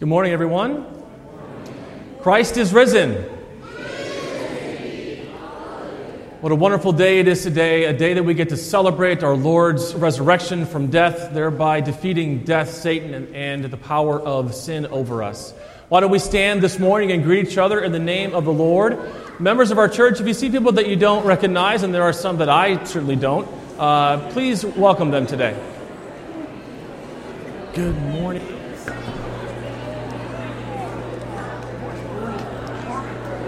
Good morning, everyone. Christ is risen. What a wonderful day it is today, a day that we get to celebrate our Lord's resurrection from death, thereby defeating death, Satan, and, the power of sin over us. Why don't we stand this morning and greet each other in the name of the Lord? Members of our church, if you see people that you don't recognize, and there are some that I certainly don't, uh, please welcome them today. Good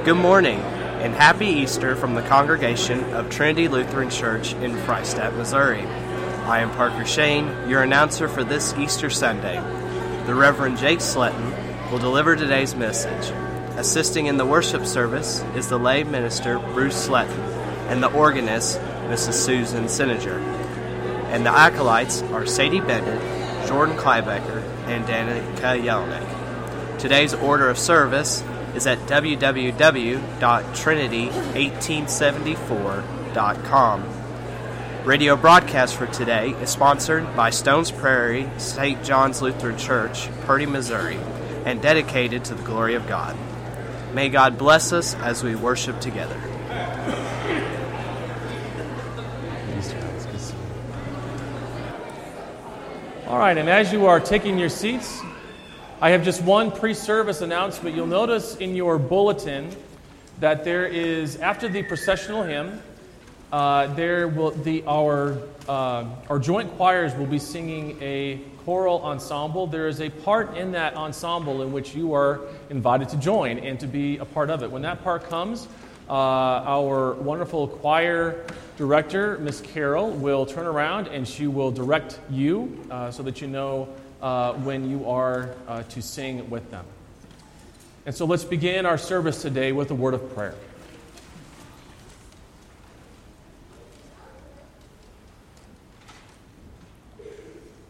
Good morning and happy Easter from the congregation of Trinity Lutheran Church in Freistatt, Missouri. I am Parker Shane, your announcer for this Easter Sunday. The Reverend Jake Sletton will deliver today's message. Assisting in the worship service is the lay minister Bruce Sletton and the organist Mrs. Susan Sininger. And the acolytes are Sadie Bennett, Jordan Kleibecker, and Danica Yelnick. Today's order of service is at www.trinity1874.com. Radio broadcast for today is sponsored by Stones Prairie St. John's Lutheran Church, Purdy, Missouri, and dedicated to the glory of God. May God bless us as we worship together. All right, and as you are taking your seats, I have just one pre service announcement. You'll notice in your bulletin that there is, after the processional hymn, uh, there will the, our, uh, our joint choirs will be singing a choral ensemble. There is a part in that ensemble in which you are invited to join and to be a part of it. When that part comes, uh, our wonderful choir director, Miss Carol, will turn around and she will direct you uh, so that you know uh, when you are uh, to sing with them. And so let's begin our service today with a word of prayer.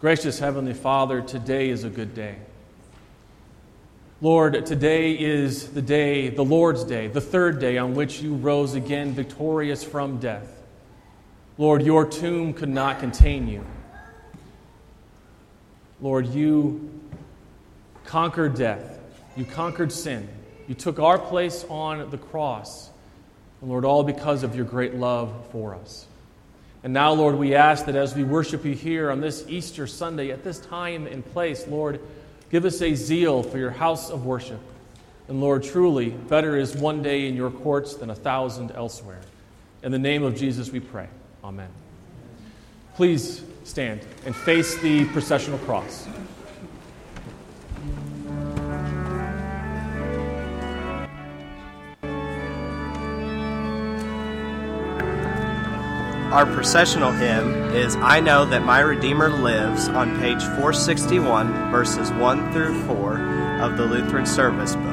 Gracious Heavenly Father, today is a good day. Lord, today is the day, the Lord's day, the third day on which you rose again victorious from death. Lord, your tomb could not contain you. Lord, you conquered death. You conquered sin. You took our place on the cross. And Lord, all because of your great love for us. And now, Lord, we ask that as we worship you here on this Easter Sunday, at this time and place, Lord, give us a zeal for your house of worship. And Lord, truly, better is one day in your courts than a thousand elsewhere. In the name of Jesus we pray. Amen. Please stand and face the processional cross. Our processional hymn is I Know That My Redeemer Lives on page 461, verses 1 through 4 of the Lutheran Service Book.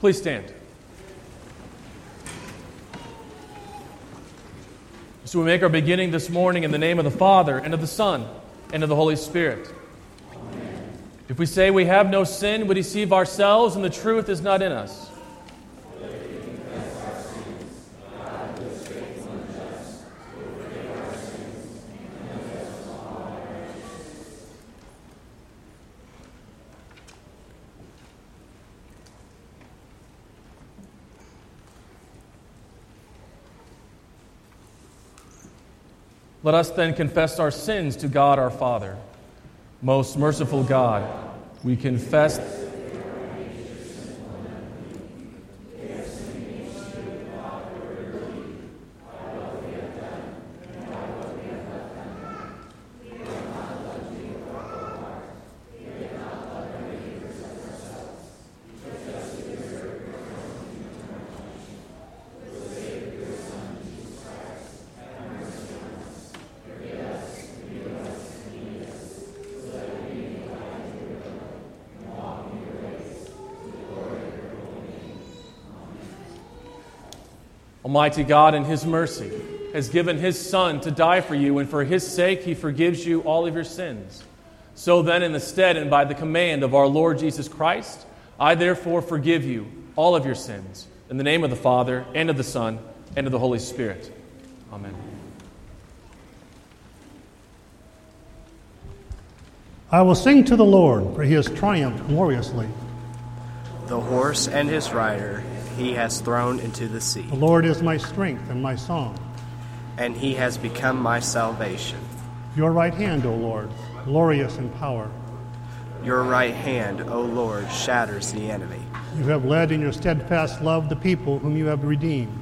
Please stand. So we make our beginning this morning in the name of the Father, and of the Son, and of the Holy Spirit. If we say we have no sin, we deceive ourselves, and the truth is not in us. Let us then confess our sins to God our Father. Most merciful God, we confess. Almighty God, in His mercy, has given His Son to die for you, and for His sake, He forgives you all of your sins. So then, in the stead and by the command of our Lord Jesus Christ, I therefore forgive you all of your sins. In the name of the Father, and of the Son, and of the Holy Spirit. Amen. I will sing to the Lord, for he has triumphed gloriously. The horse and his rider he has thrown into the sea. The Lord is my strength and my song. And he has become my salvation. Your right hand, O Lord, glorious in power. Your right hand, O Lord, shatters the enemy. You have led in your steadfast love the people whom you have redeemed.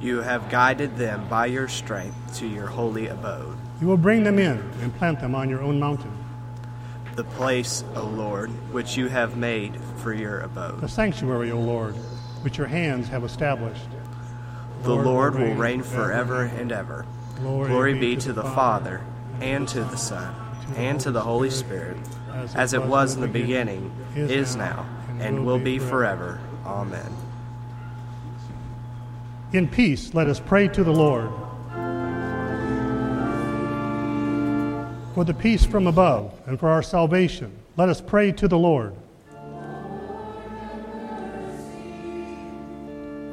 You have guided them by your strength to your holy abode. You will bring them in and plant them on your own mountain. The place, O Lord, which you have made for your abode. The sanctuary, O Lord, which your hands have established. The Lord, Lord will reign forever and ever. Glory, Glory be, to the Father, and to the Son, and to the Holy Spirit, as it was in the beginning, is now, and will be forever. Amen. In peace, let us pray to the Lord. For the peace from above and for our salvation, let us pray to the Lord.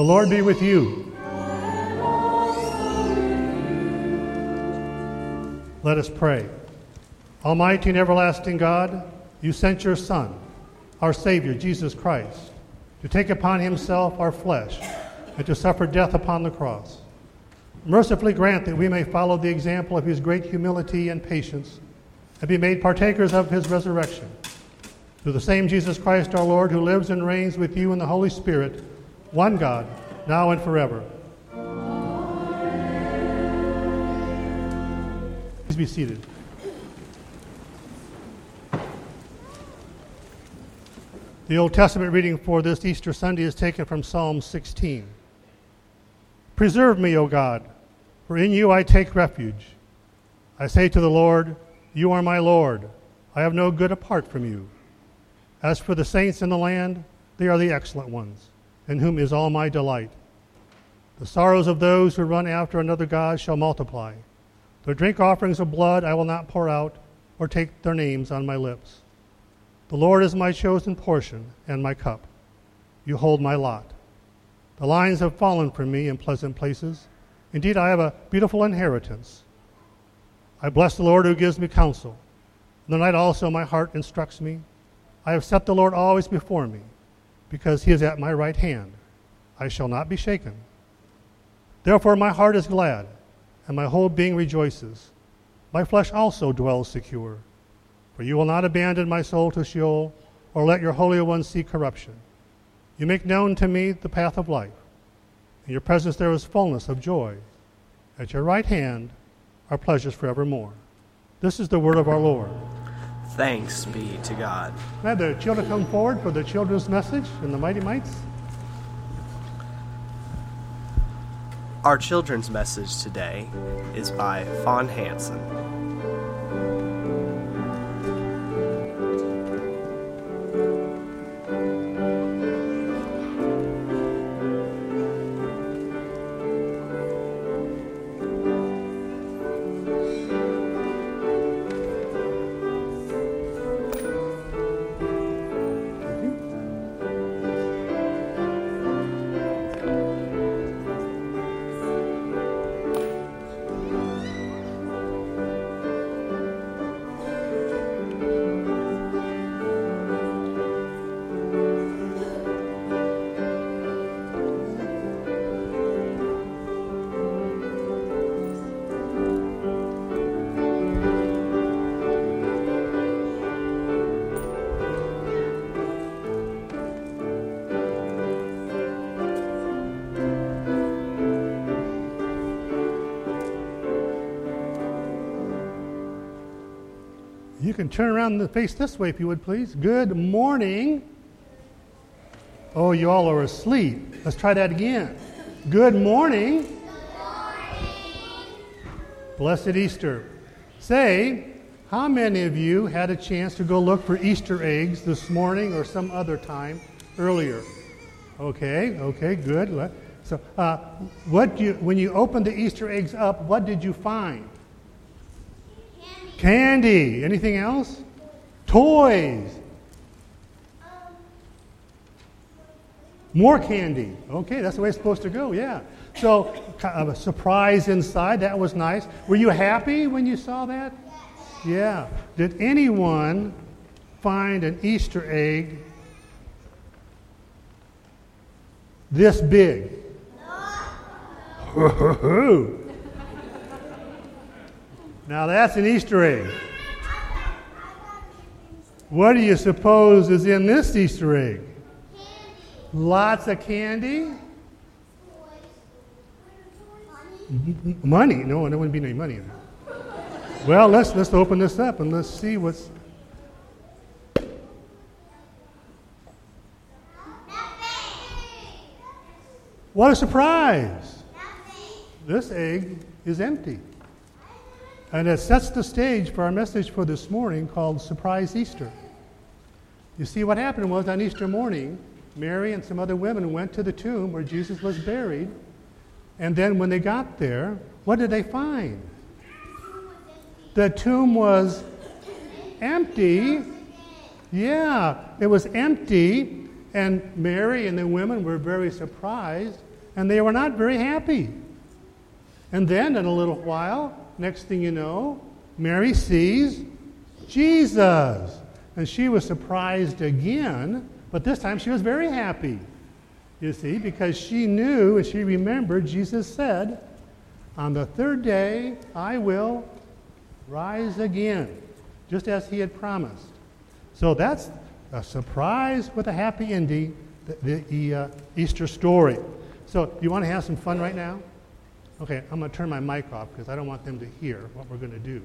The Lord be with you. Let us pray. Almighty and everlasting God, you sent your Son, our Savior, Jesus Christ, to take upon himself our flesh and to suffer death upon the cross. Mercifully grant that we may follow the example of his great humility and patience and be made partakers of his resurrection. Through the same Jesus Christ our Lord, who lives and reigns with you in the Holy Spirit, one God, now and forever. Please be seated. The Old Testament reading for this Easter Sunday is taken from Psalm 16. Preserve me, O God, for in you I take refuge. I say to the Lord, You are my Lord. I have no good apart from you. As for the saints in the land, they are the excellent ones, in whom is all my delight. The sorrows of those who run after another God shall multiply. Their drink offerings of blood I will not pour out, or take their names on my lips. The Lord is my chosen portion and my cup. You hold my lot. The lines have fallen from me in pleasant places. Indeed, I have a beautiful inheritance. I bless the Lord who gives me counsel. In the night also my heart instructs me. I have set the Lord always before me, because he is at my right hand. I shall not be shaken. Therefore my heart is glad, and my whole being rejoices. My flesh also dwells secure. For you will not abandon my soul to Sheol, or let your Holy One see corruption. You make known to me the path of life. In your presence there is fullness of joy. At your right hand are pleasures forevermore. This is the word of our Lord. Thanks be to God. May the children come forward for the children's message in the Mighty Mites. Our children's message today is by Fawn Hansen. Can turn around and face this way if you would, please. Good morning. Oh, you all are asleep. Let's try that again. Good morning. Blessed Easter. Say, how many of you had a chance to go look for Easter eggs this morning or some other time earlier? Okay, okay, good. So, uh, what you, when you opened the Easter eggs up, what did you find? Candy. Anything else? Toys. More candy. Okay, that's the way it's supposed to go, yeah. So, kind of a surprise inside. That was nice. Were you happy when you saw that? Yeah. Did anyone find an Easter egg this big? Now that's an Easter egg. What do you suppose is in this Easter egg? Candy. Lots of candy? M- Money? No, there wouldn't be any money in it. Well, let's let's open this up and let's see what's. Nothing. What a surprise! Nothing. This egg is empty. And it sets the stage for our message for this morning called Surprise Easter. You see, what happened was on Easter morning, Mary and some other women went to the tomb where Jesus was buried. And then when they got there, what did they find? The tomb was empty. Yeah, it was empty. And Mary and the women were very surprised. and they were not very happy. And then, in a little while, next thing you know, Mary sees Jesus. And she was surprised again, but this time she was very happy. You see, because she knew and she remembered Jesus said, On the third day I will rise again, just as he had promised. So that's a surprise with a happy ending, the, the uh, Easter story. So, you want to have some fun right now? Okay, I'm going to turn my mic off because I don't want them to hear what we're going to do.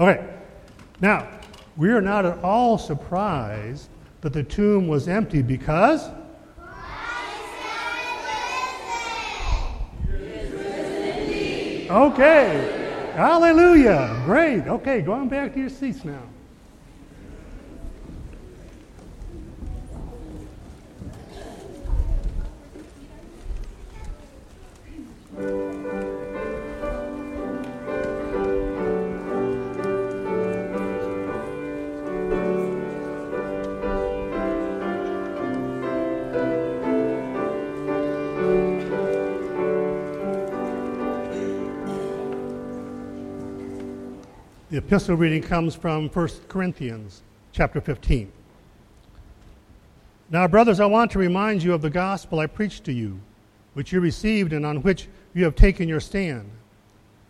Okay, now, we are not at all surprised that the tomb was empty because. Okay, hallelujah, great. Okay, going back to your seats now. Epistle reading comes from 1 Corinthians chapter 15. Now, brothers, I want to remind you of the gospel I preached to you, which you received and on which you have taken your stand.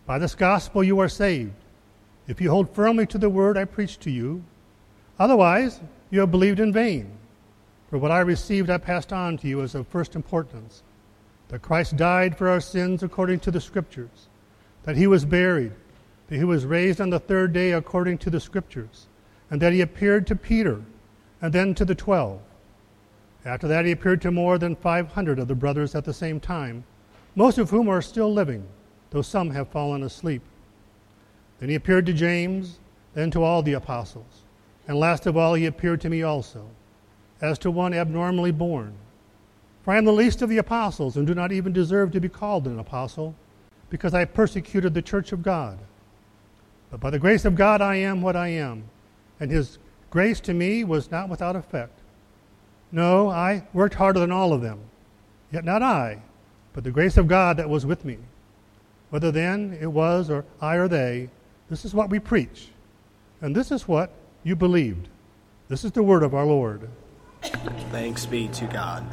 By this gospel you are saved, if you hold firmly to the word I preached to you. Otherwise, you have believed in vain. For what I received I passed on to you as of first importance that Christ died for our sins according to the Scriptures, that he was buried that he was raised on the third day according to the Scriptures, and that he appeared to Peter and then to the twelve. After that, he appeared to more than 500 of the brothers at the same time, most of whom are still living, though some have fallen asleep. Then he appeared to James, then to all the apostles. And last of all, he appeared to me also, as to one abnormally born. For I am the least of the apostles, and do not even deserve to be called an apostle, because I persecuted the church of God. But by the grace of God, I am what I am. And his grace to me was not without effect. No, I worked harder than all of them. Yet not I, but the grace of God that was with me. Whether then it was or I or they, this is what we preach. And this is what you believed. This is the word of our Lord. Thanks be to God.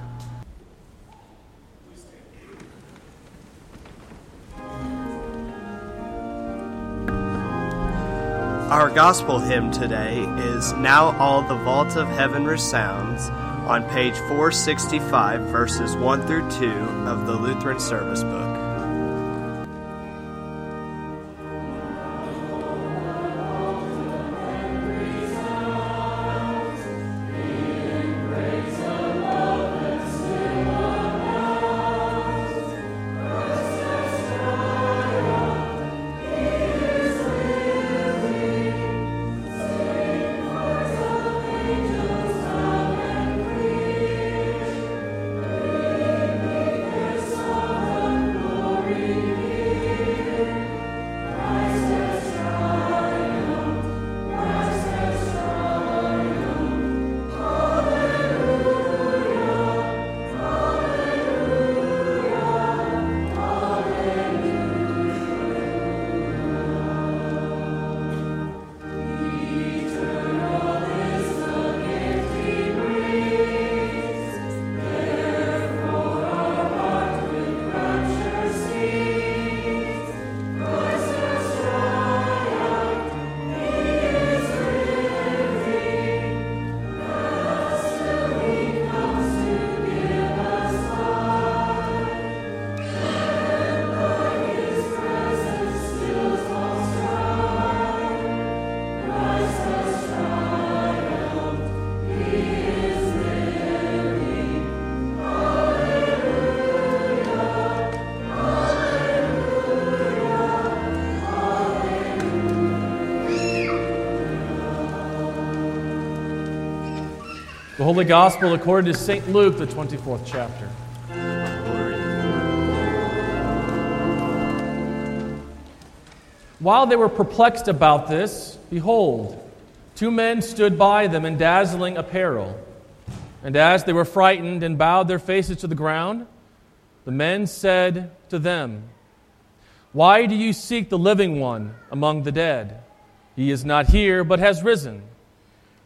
Our gospel hymn today is Now All the Vault of Heaven Resounds on page 465, verses 1 through 2 of the Lutheran Service Book. Holy Gospel according to St. Luke, the 24th chapter. While they were perplexed about this, behold, two men stood by them in dazzling apparel. And as they were frightened and bowed their faces to the ground, the men said to them, Why do you seek the living one among the dead? He is not here, but has risen.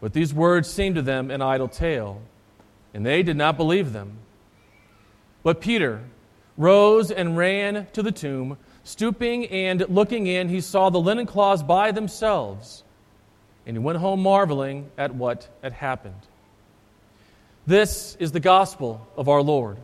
But these words seemed to them an idle tale, and they did not believe them. But Peter rose and ran to the tomb. Stooping and looking in, he saw the linen cloths by themselves, and he went home marveling at what had happened. This is the gospel of our Lord.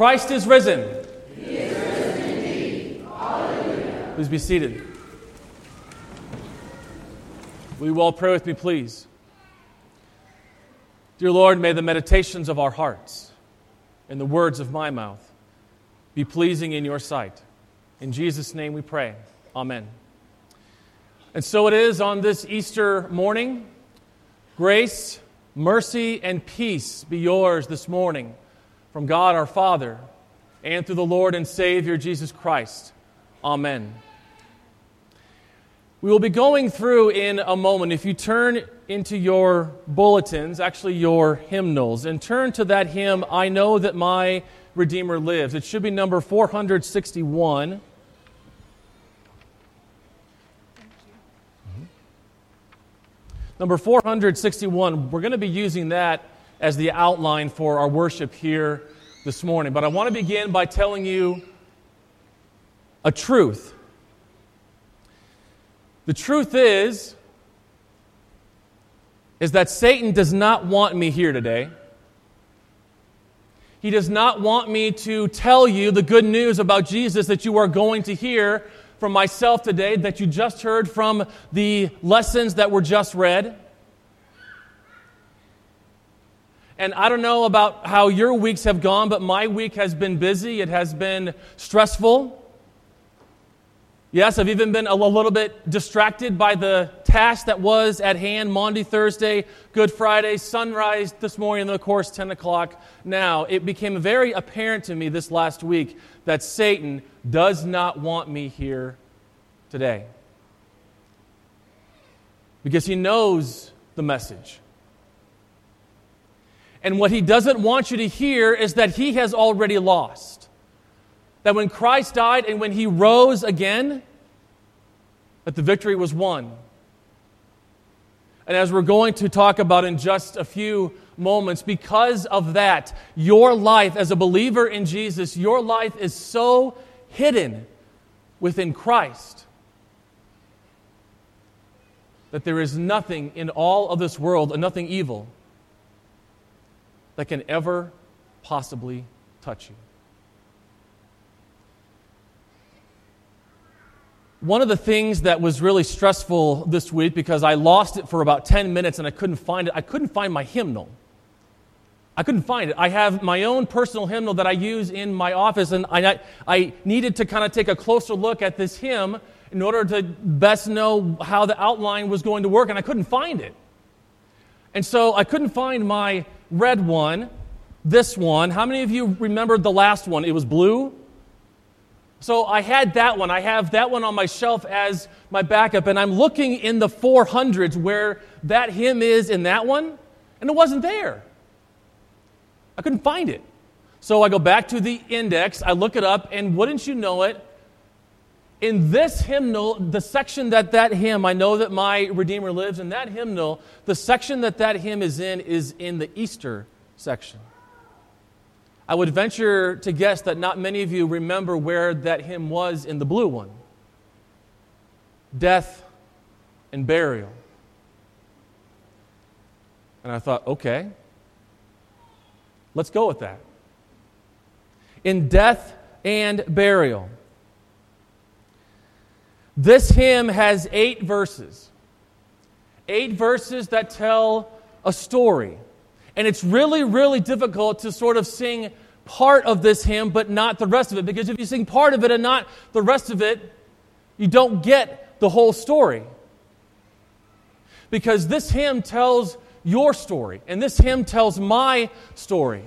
Christ is risen. He is risen indeed. Hallelujah. Please be seated. Will you all pray with me, please? Dear Lord, may the meditations of our hearts and the words of my mouth be pleasing in your sight. In Jesus' name we pray. Amen. And so it is on this Easter morning. Grace, mercy, and peace be yours this morning from God our Father and through the Lord and Savior Jesus Christ. Amen. We will be going through in a moment. If you turn into your bulletins, actually your hymnals, and turn to that hymn, I Know That My Redeemer Lives. It should be number 461. Number 461, we're going to be using that as the outline for our worship here this morning. But I want to begin by telling you a truth. The truth is is that Satan does not want me here today. He does not want me to tell you the good news about Jesus that you are going to hear from myself today, that you just heard from the lessons that were just read. And I don't know about how your weeks have gone, but my week has been busy. It has been stressful. Yes, I've even been a little bit distracted by the task that was at hand Monday, Thursday, Good Friday, sunrise this morning, and of course 10 o'clock now, it became very apparent to me this last week that Satan does not want me here today. Because he knows the message. And what he doesn't want you to hear is that he has already lost. That when Christ died and when he rose again, that the victory was won. And as we're going to talk about in just a few moments, because of that, your life as a believer in Jesus, your life is so hidden within Christ that there is nothing in all of this world, and nothing evil, that can ever possibly touch you. One of the things that was really stressful this week because I lost it for about 10 minutes and I couldn't find it, I couldn't find my hymnal. I couldn't find it. I have my own personal hymnal that I use in my office, and I, I needed to kind of take a closer look at this hymn in order to best know how the outline was going to work, and I couldn't find it. And so I couldn't find my red one, this one. How many of you remembered the last one? It was blue. So I had that one. I have that one on my shelf as my backup, and I'm looking in the 400s where that hymn is in that one, and it wasn't there. I couldn't find it. So I go back to the index, I look it up, and wouldn't you know it, in this hymnal, the section that that hymn, I know that my Redeemer lives, in that hymnal, the section that that hymn is in is in the Easter section. I would venture to guess that not many of you remember where that hymn was in the blue one death and burial. And I thought, okay, let's go with that. In death and burial. This hymn has eight verses. Eight verses that tell a story. And it's really, really difficult to sort of sing part of this hymn, but not the rest of it. Because if you sing part of it and not the rest of it, you don't get the whole story. Because this hymn tells your story, and this hymn tells my story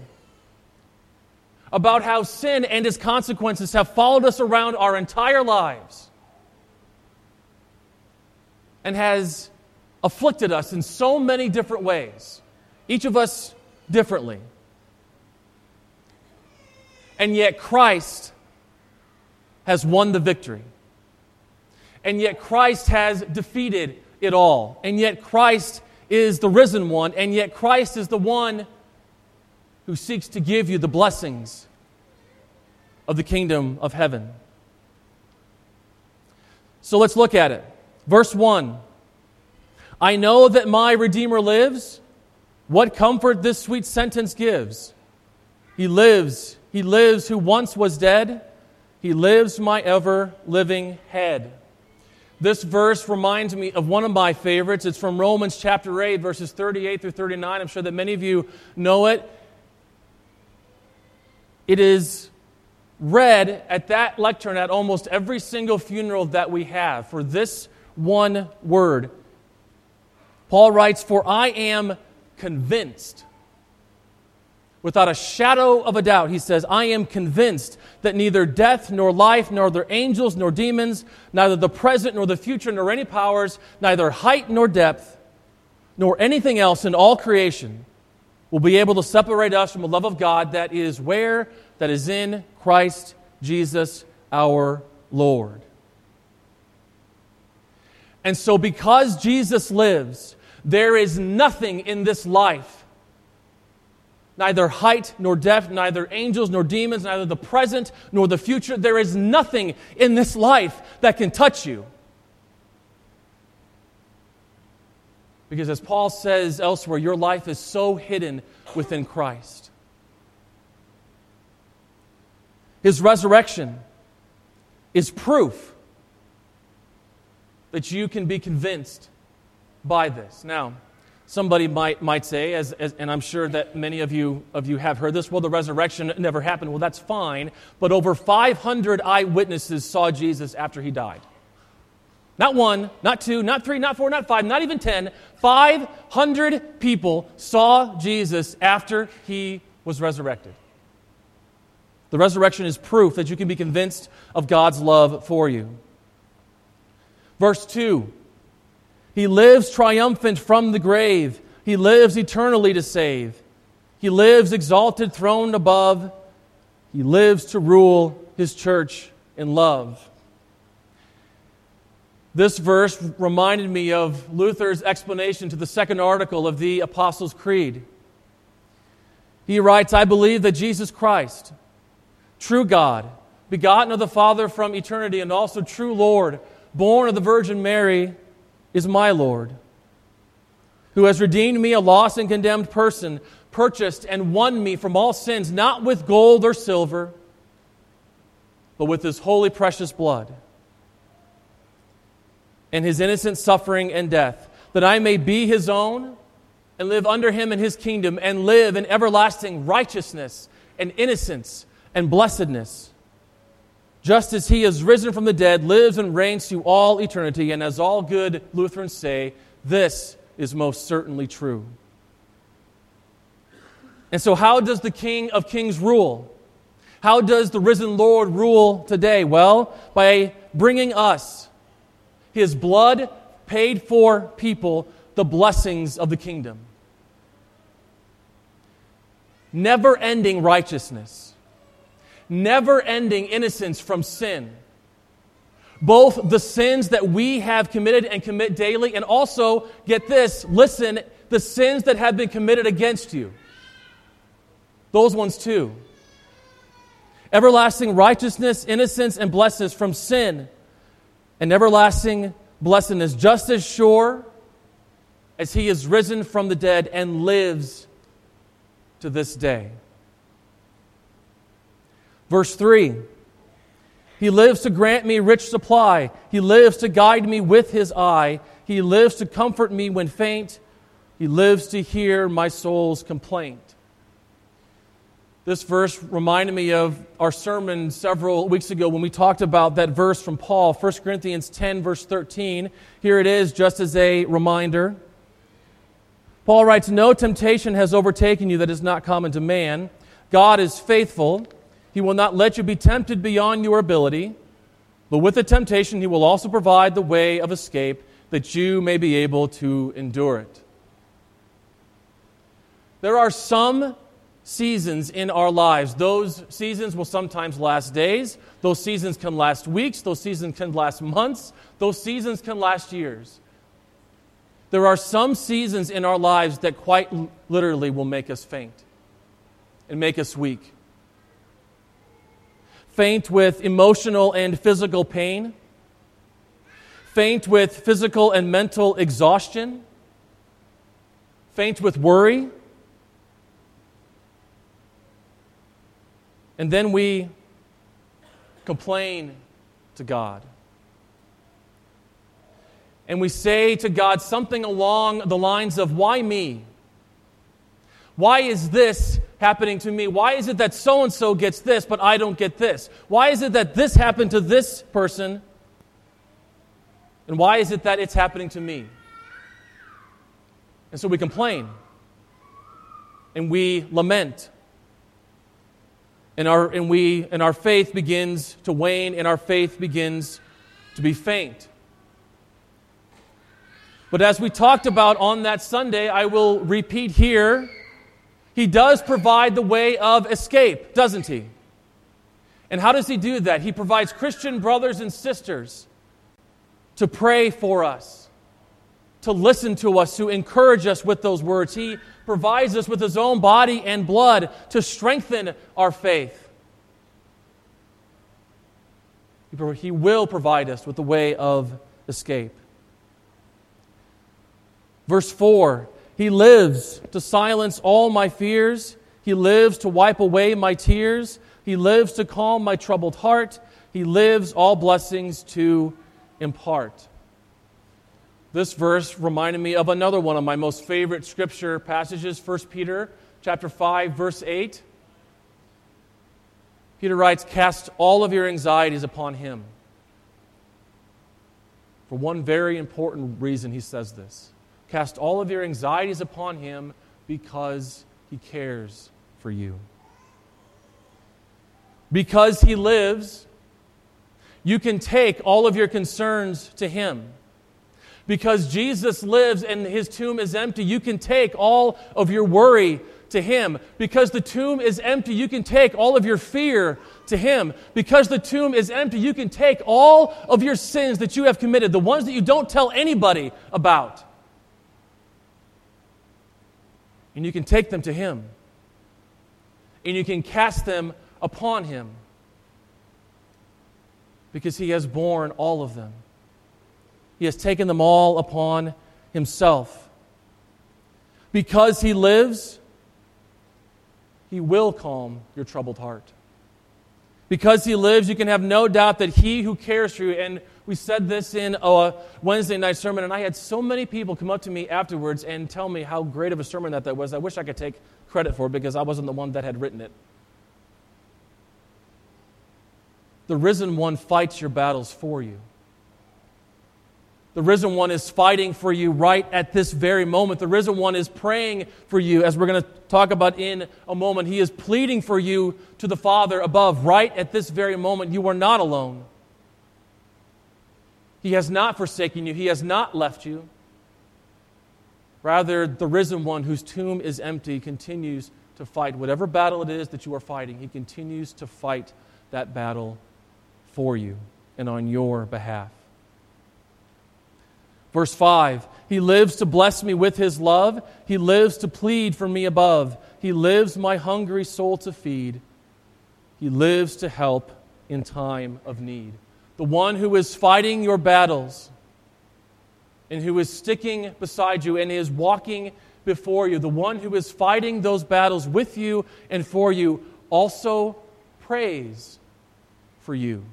about how sin and its consequences have followed us around our entire lives and has afflicted us in so many different ways, each of us differently. And yet, Christ has won the victory. And yet, Christ has defeated it all. And yet, Christ is the risen one. And yet, Christ is the one who seeks to give you the blessings of the kingdom of heaven. So let's look at it. Verse 1 I know that my Redeemer lives. What comfort this sweet sentence gives. He lives, he lives who once was dead. He lives my ever living head. This verse reminds me of one of my favorites. It's from Romans chapter 8, verses 38 through 39. I'm sure that many of you know it. It is read at that lectern at almost every single funeral that we have for this one word. Paul writes, For I am convinced, without a shadow of a doubt, he says, I am convinced that neither death, nor life, nor the angels, nor demons, neither the present, nor the future, nor any powers, neither height nor depth, nor anything else in all creation will be able to separate us from the love of God that is where? That is in Christ Jesus our Lord. And so, because Jesus lives, there is nothing in this life neither height nor depth, neither angels nor demons, neither the present nor the future. There is nothing in this life that can touch you. Because as Paul says elsewhere, your life is so hidden within Christ. His resurrection is proof that you can be convinced by this. Now, somebody might, might say, as, as, and I'm sure that many of you, of you have heard this, well, the resurrection never happened. Well, that's fine, but over 500 eyewitnesses saw Jesus after he died. Not one, not two, not three, not four, not five, not even ten. 500 people saw Jesus after he was resurrected. The resurrection is proof that you can be convinced of God's love for you. Verse 2 He lives triumphant from the grave, He lives eternally to save. He lives exalted, throned above. He lives to rule His church in love. This verse reminded me of Luther's explanation to the second article of the Apostles' Creed. He writes, I believe that Jesus Christ, true God, begotten of the Father from eternity, and also true Lord, born of the Virgin Mary, is my Lord, who has redeemed me, a lost and condemned person, purchased and won me from all sins, not with gold or silver, but with his holy, precious blood and his innocent suffering and death, that I may be his own and live under him in his kingdom and live in everlasting righteousness and innocence and blessedness. Just as he has risen from the dead, lives and reigns to all eternity, and as all good Lutherans say, this is most certainly true. And so, how does the King of Kings rule? How does the risen Lord rule today? Well, by bringing us his blood paid for people the blessings of the kingdom. Never ending righteousness, never ending innocence from sin. Both the sins that we have committed and commit daily, and also, get this, listen, the sins that have been committed against you. Those ones too. Everlasting righteousness, innocence, and blessedness from sin and everlasting blessedness, just as sure as he is risen from the dead and lives to this day. Verse 3 He lives to grant me rich supply, He lives to guide me with His eye, He lives to comfort me when faint, He lives to hear my soul's complaint. This verse reminded me of our sermon several weeks ago when we talked about that verse from Paul, 1 Corinthians 10, verse 13. Here it is, just as a reminder. Paul writes, No temptation has overtaken you that is not common to man. God is faithful. He will not let you be tempted beyond your ability, but with the temptation, He will also provide the way of escape that you may be able to endure it. There are some seasons in our lives. Those seasons will sometimes last days, those seasons can last weeks, those seasons can last months, those seasons can last years. There are some seasons in our lives that quite literally will make us faint and make us weak. Faint with emotional and physical pain, faint with physical and mental exhaustion, faint with worry And then we complain to God. And we say to God something along the lines of, Why me? Why is this happening to me? Why is it that so and so gets this, but I don't get this? Why is it that this happened to this person, and why is it that it's happening to me? And so we complain, and we lament, and our, and we, and our faith begins to wane and our faith begins to be faint. But as we talked about on that Sunday, I will repeat here He does provide the way of escape, doesn't He? And how does He do that? He provides Christian brothers and sisters to pray for us, to listen to us, to encourage us with those words. He provides us with his own body and blood to strengthen our faith. He will provide us with the way of escape. Verse 4 He lives to silence all my fears. He lives to wipe away my tears. He lives to calm my troubled heart. He lives all blessings to impart. This verse reminded me of another one of my most favorite scripture passages, 1 Peter chapter 5 verse 8. Peter writes, "Cast all of your anxieties upon him, For one very important reason, he says this Cast all of your anxieties upon him because he cares for you. Because he lives, you can take all of your concerns to him. Because Jesus lives and his tomb is empty, you can take all of your worry to him. Because the tomb is empty, you can take all of your fear to him. Because the tomb is empty, you can take all of your sins that you have committed, the ones that you don't tell anybody about. And you can take them to him. And you can cast them upon him. Because he has borne all of them. He has taken them all upon himself. Because he lives, he will calm your troubled heart. Because he lives, you can have no doubt that he who cares for you, and we said this in a Wednesday night sermon, and I had so many people come up to me afterwards and tell me how great of a sermon that, that was. I wish I could take credit for it because I wasn't the one that had written it. The risen one fights your battles for you. The risen one is fighting for you right at this very moment. The risen one is praying for you, as we're going to talk about in a moment. He is pleading for you to the Father above right at this very moment. You are not alone. He has not forsaken you, He has not left you. Rather, the risen one whose tomb is empty continues to fight. Whatever battle it is that you are fighting, He continues to fight that battle for you and on your behalf. Verse 5 He lives to bless me with his love. He lives to plead for me above. He lives my hungry soul to feed. He lives to help in time of need. The one who is fighting your battles and who is sticking beside you and is walking before you, the one who is fighting those battles with you and for you, also prays for you.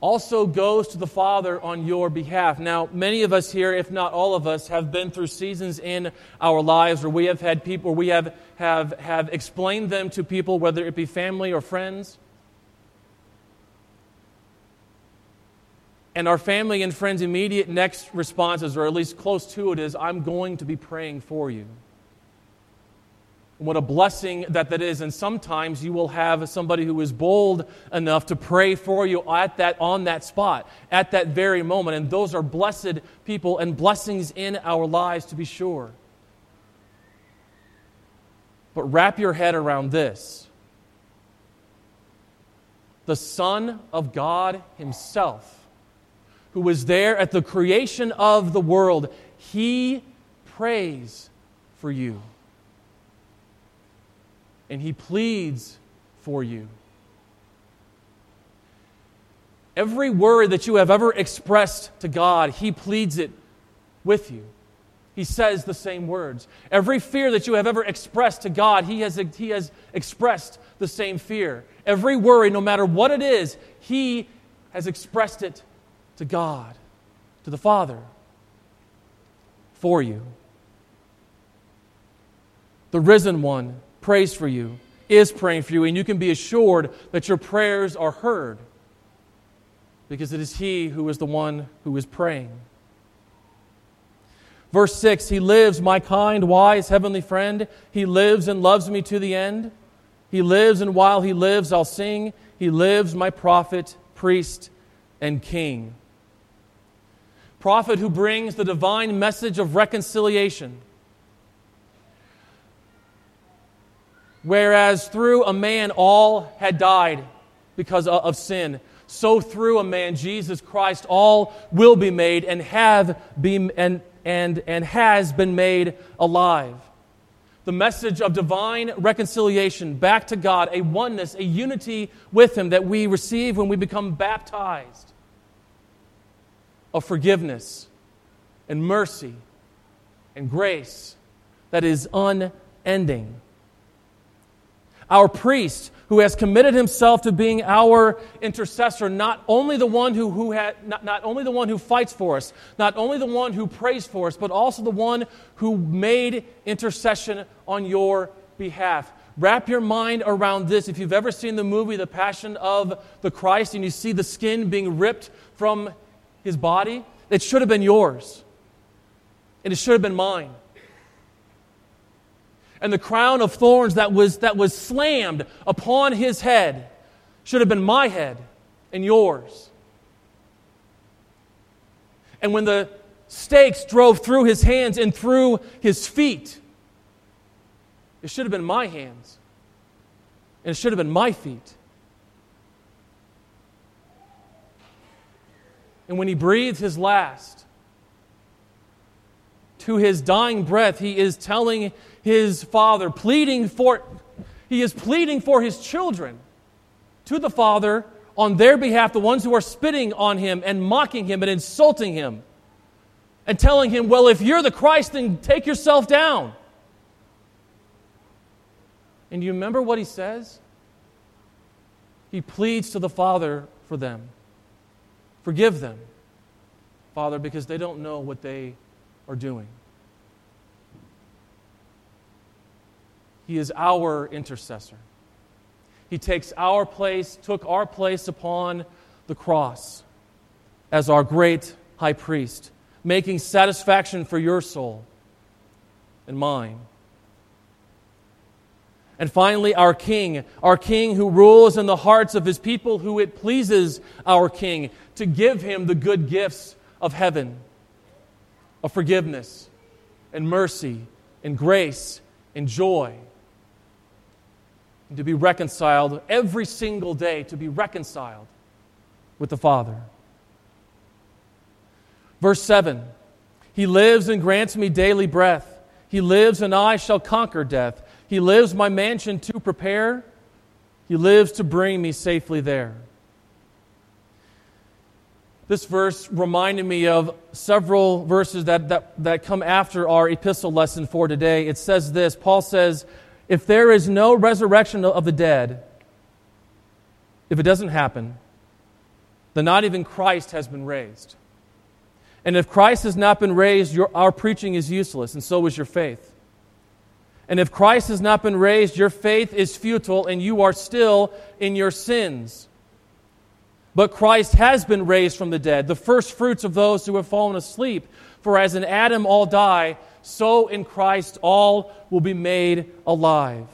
Also goes to the Father on your behalf. Now, many of us here, if not all of us, have been through seasons in our lives where we have had people, we have, have, have explained them to people, whether it be family or friends. And our family and friends' immediate next responses, or at least close to it, is I'm going to be praying for you. What a blessing that that is. And sometimes you will have somebody who is bold enough to pray for you at that, on that spot, at that very moment. And those are blessed people and blessings in our lives to be sure. But wrap your head around this the Son of God Himself, who was there at the creation of the world, He prays for you and he pleads for you. Every word that you have ever expressed to God, he pleads it with you. He says the same words. Every fear that you have ever expressed to God, he has, he has expressed the same fear. Every worry, no matter what it is, he has expressed it to God, to the Father, for you. The risen one prays for you, is praying for you, and you can be assured that your prayers are heard because it is He who is the one who is praying. Verse 6 He lives, my kind, wise, heavenly friend. He lives and loves me to the end. He lives, and while He lives, I'll sing. He lives, my prophet, priest, and king. Prophet who brings the divine message of reconciliation Whereas through a man all had died because of sin, so through a man, Jesus Christ, all will be made and have been and, and, and has been made alive. The message of divine reconciliation back to God, a oneness, a unity with Him that we receive when we become baptized, of forgiveness and mercy and grace that is unending our priest who has committed himself to being our intercessor, not only the one who, who had, not, not only the one who fights for us, not only the one who prays for us, but also the one who made intercession on your behalf, Wrap your mind around this. If you've ever seen the movie The Passion of the Christ and you see the skin being ripped from his body, it should have been yours. And it should have been mine. And the crown of thorns that was, that was slammed upon his head should have been my head and yours. And when the stakes drove through his hands and through his feet, it should have been my hands. And it should have been my feet. And when he breathed his last, to his dying breath, he is telling his father, pleading for, he is pleading for his children to the father on their behalf, the ones who are spitting on him and mocking him and insulting him and telling him, Well, if you're the Christ, then take yourself down. And you remember what he says? He pleads to the Father for them. Forgive them, Father, because they don't know what they are doing. He is our intercessor. He takes our place, took our place upon the cross as our great high priest, making satisfaction for your soul and mine. And finally, our King, our King who rules in the hearts of his people, who it pleases our King to give him the good gifts of heaven, of forgiveness and mercy and grace and joy. And to be reconciled every single day, to be reconciled with the Father. Verse 7 He lives and grants me daily breath. He lives, and I shall conquer death. He lives my mansion to prepare. He lives to bring me safely there. This verse reminded me of several verses that, that, that come after our epistle lesson for today. It says this Paul says, If there is no resurrection of the dead, if it doesn't happen, then not even Christ has been raised. And if Christ has not been raised, your, our preaching is useless, and so is your faith. And if Christ has not been raised, your faith is futile and you are still in your sins. But Christ has been raised from the dead, the first fruits of those who have fallen asleep. For as in Adam all die, so in Christ all will be made alive.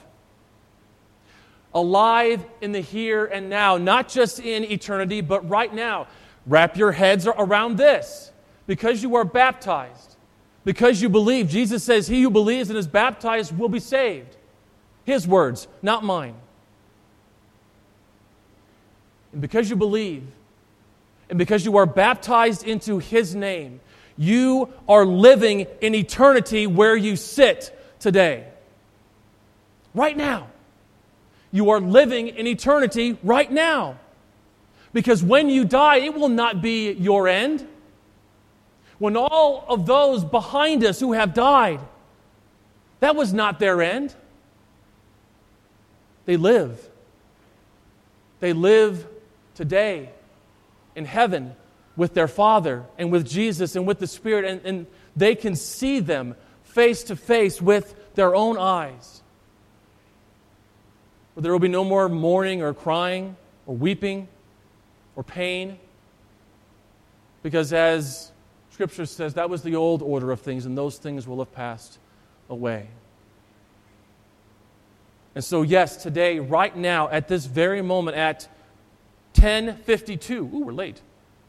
Alive in the here and now, not just in eternity, but right now. Wrap your heads around this. Because you are baptized, because you believe. Jesus says, He who believes and is baptized will be saved. His words, not mine. And because you believe, and because you are baptized into His name, you are living in eternity where you sit today. Right now. You are living in eternity right now. Because when you die, it will not be your end when all of those behind us who have died, that was not their end. They live. They live today in heaven with their Father and with Jesus and with the Spirit, and, and they can see them face to face with their own eyes. Where there will be no more mourning or crying or weeping or pain. Because as Scripture says that was the old order of things, and those things will have passed away. And so, yes, today, right now, at this very moment, at 10:52. Ooh, we're late.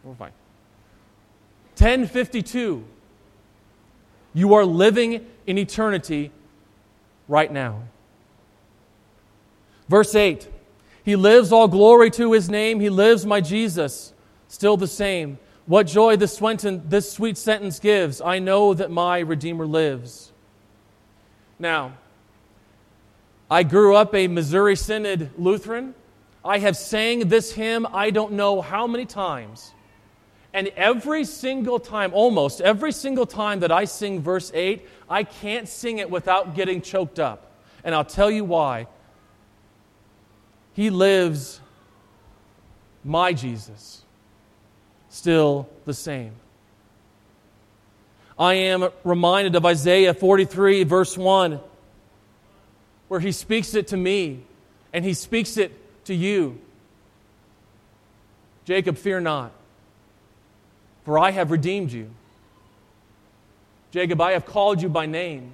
We're fine. 10:52. You are living in eternity right now. Verse 8. He lives all glory to his name. He lives my Jesus, still the same. What joy this, this sweet sentence gives. I know that my Redeemer lives. Now, I grew up a Missouri Synod Lutheran. I have sang this hymn I don't know how many times. And every single time, almost every single time that I sing verse 8, I can't sing it without getting choked up. And I'll tell you why. He lives my Jesus still the same. I am reminded of Isaiah 43, verse 1. where he speaks it to me and he speaks it to you. Jacob, fear not, for I have redeemed you. Jacob, I have called you by name.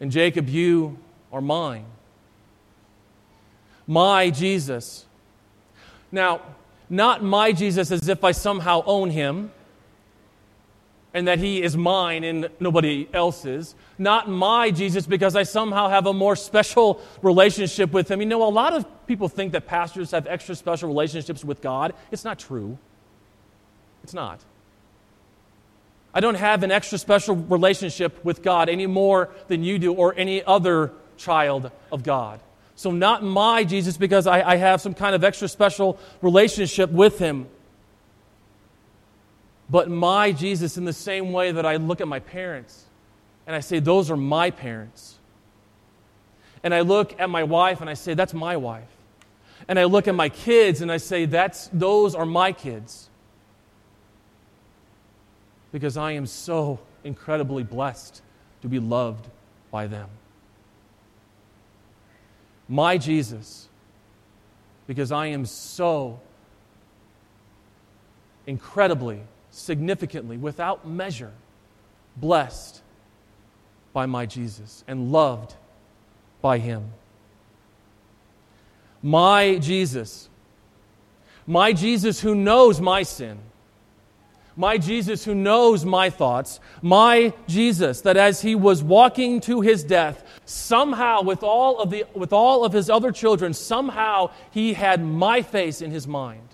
And Jacob, you are mine. My Jesus. Now, not my Jesus as if I somehow own him and that he is mine and nobody else's. Not my Jesus because I somehow have a more special relationship with him. You know, a lot of people think that pastors have extra special relationships with God. It's not true. It's not. I don't have an extra special relationship with God any more than you do or any other child of God. So, not my Jesus because I, I have some kind of extra special relationship with him but my Jesus in the same way that I look at my parents and I say, Those are my parents. And I look at my wife and I say, That's my wife. And I look at my kids and I say, That's, Those are my kids. Because I am so incredibly blessed to be loved by them. My Jesus, because I am so incredibly significantly, without measure, blessed by my Jesus and loved by him. My Jesus, my Jesus who knows my sin, my Jesus who knows my thoughts, my Jesus that as he was walking to his death, somehow with all of, the, with all of his other children, somehow he had my face in his mind.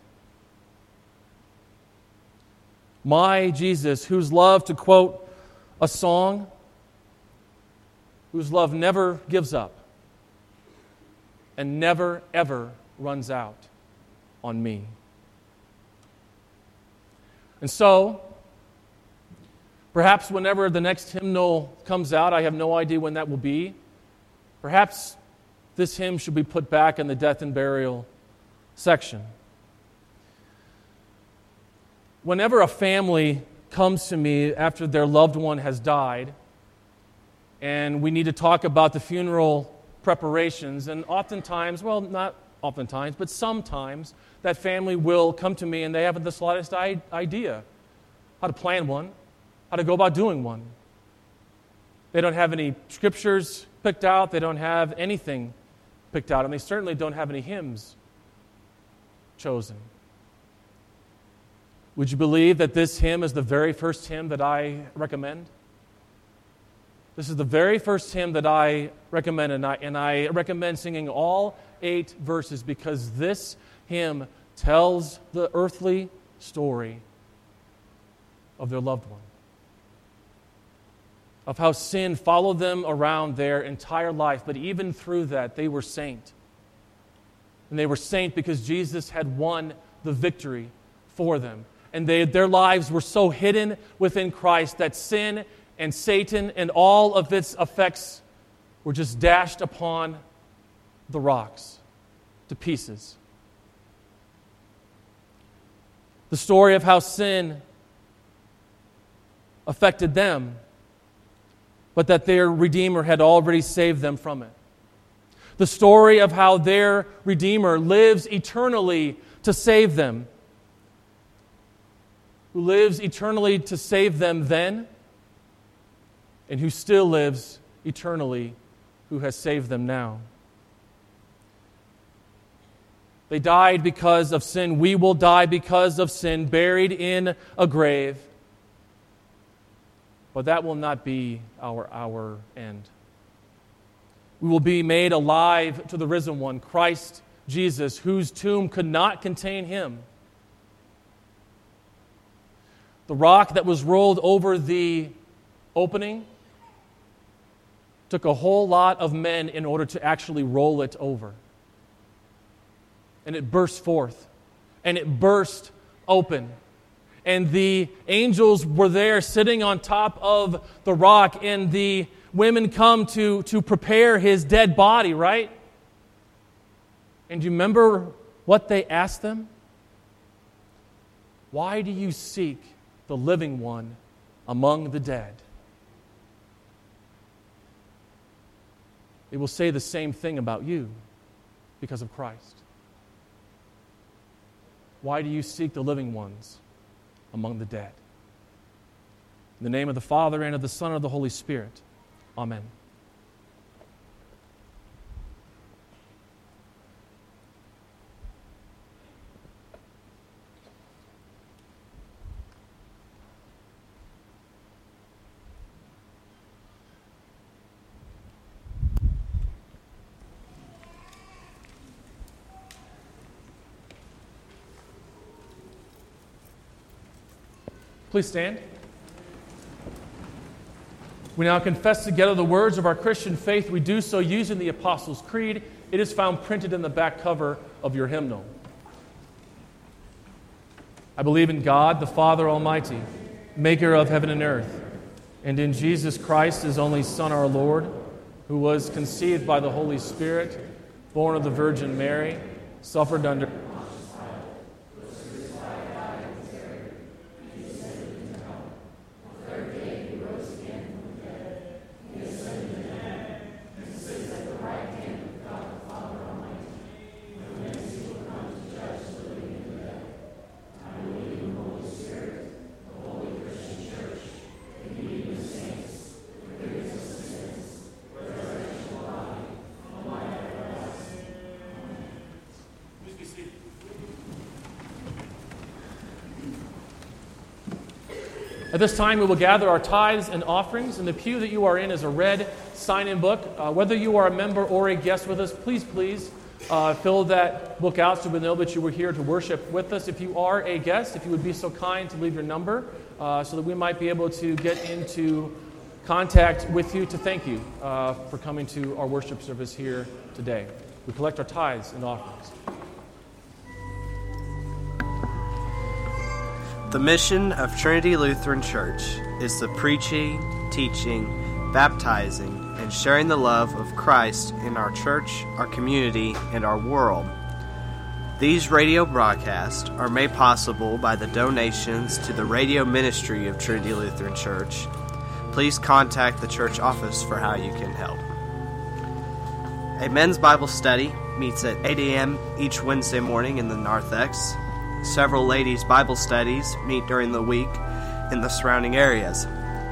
My Jesus, whose love, to quote a song, whose love never gives up and never, ever runs out on me. And so, perhaps whenever the next hymnal comes out, I have no idea when that will be. Perhaps this hymn should be put back in the death and burial section whenever a family comes to me after their loved one has died, and we need to talk about the funeral preparations, and oftentimes, well, not oftentimes, but sometimes, that family will come to me and they haven't the slightest idea how to plan one, how to go about doing one. They don't have any scriptures picked out, they don't have anything picked out, and they certainly don't have any hymns chosen. Would you believe that this hymn is the very first hymn that I recommend? This is the very first hymn that I recommend, and I, and I recommend singing all eight verses because this hymn tells the earthly story of their loved one, of how sin followed them around their entire life, but even through that, they were saint. And they were saint because Jesus had won the victory for them and they, their lives were so hidden within Christ that sin and Satan and all of its effects were just dashed upon the rocks to pieces. The story of how sin affected them, but that their Redeemer had already saved them from it. The story of how their Redeemer lives eternally to save them who lives eternally to save them then, and who still lives eternally, who has saved them now. They died because of sin. We will die because of sin, buried in a grave. But that will not be our, our end. We will be made alive to the risen one, Christ Jesus, whose tomb could not contain him. The rock that was rolled over the opening took a whole lot of men in order to actually roll it over. And it burst forth, and it burst open. And the angels were there sitting on top of the rock, and the women come to, to prepare his dead body, right? And you remember what they asked them? Why do you seek the living one among the dead. it will say the same thing about you because of Christ. Why do you seek the living ones among the dead? In the name of the Father, and of the Son, and of the Holy Spirit. Amen. Please stand. We now confess together the words of our Christian faith. We do so using the Apostles' Creed. It is found printed in the back cover of your hymnal. I believe in God, the Father Almighty, maker of heaven and earth, and in Jesus Christ, his only Son, our Lord, who was conceived by the Holy Spirit, born of the Virgin Mary, suffered under At this time, we will gather our tithes and offerings, and the pew that you are in is a red sign in book. Uh, whether you are a member or a guest with us, please, please uh, fill that book out so we know that you were here to worship with us. If you are a guest, if you would be so kind to leave your number uh, so that we might be able to get into contact with you to thank you uh, for coming to our worship service here today. We collect our tithes and offerings. The mission of Trinity Lutheran Church is the preaching, teaching, baptizing, and sharing the love of Christ in our church, our community, and our world. These radio broadcasts are made possible by the donations to the radio ministry of Trinity Lutheran Church. Please contact the church office for how you can help. A men's Bible study meets at 8 a.m. each Wednesday morning in the narthex. Several ladies' Bible studies meet during the week in the surrounding areas.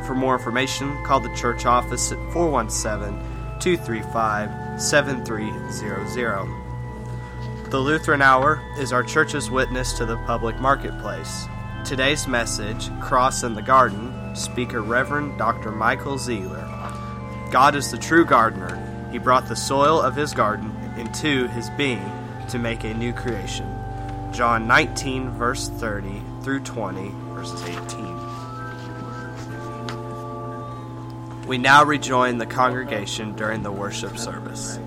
For more information, call the church office at 417 235 7300. The Lutheran Hour is our church's witness to the public marketplace. Today's message, Cross in the Garden, speaker Reverend Dr. Michael Zeigler. God is the true gardener. He brought the soil of his garden into his being to make a new creation. John 19, verse 30 through 20, verses 18. We now rejoin the congregation during the worship service.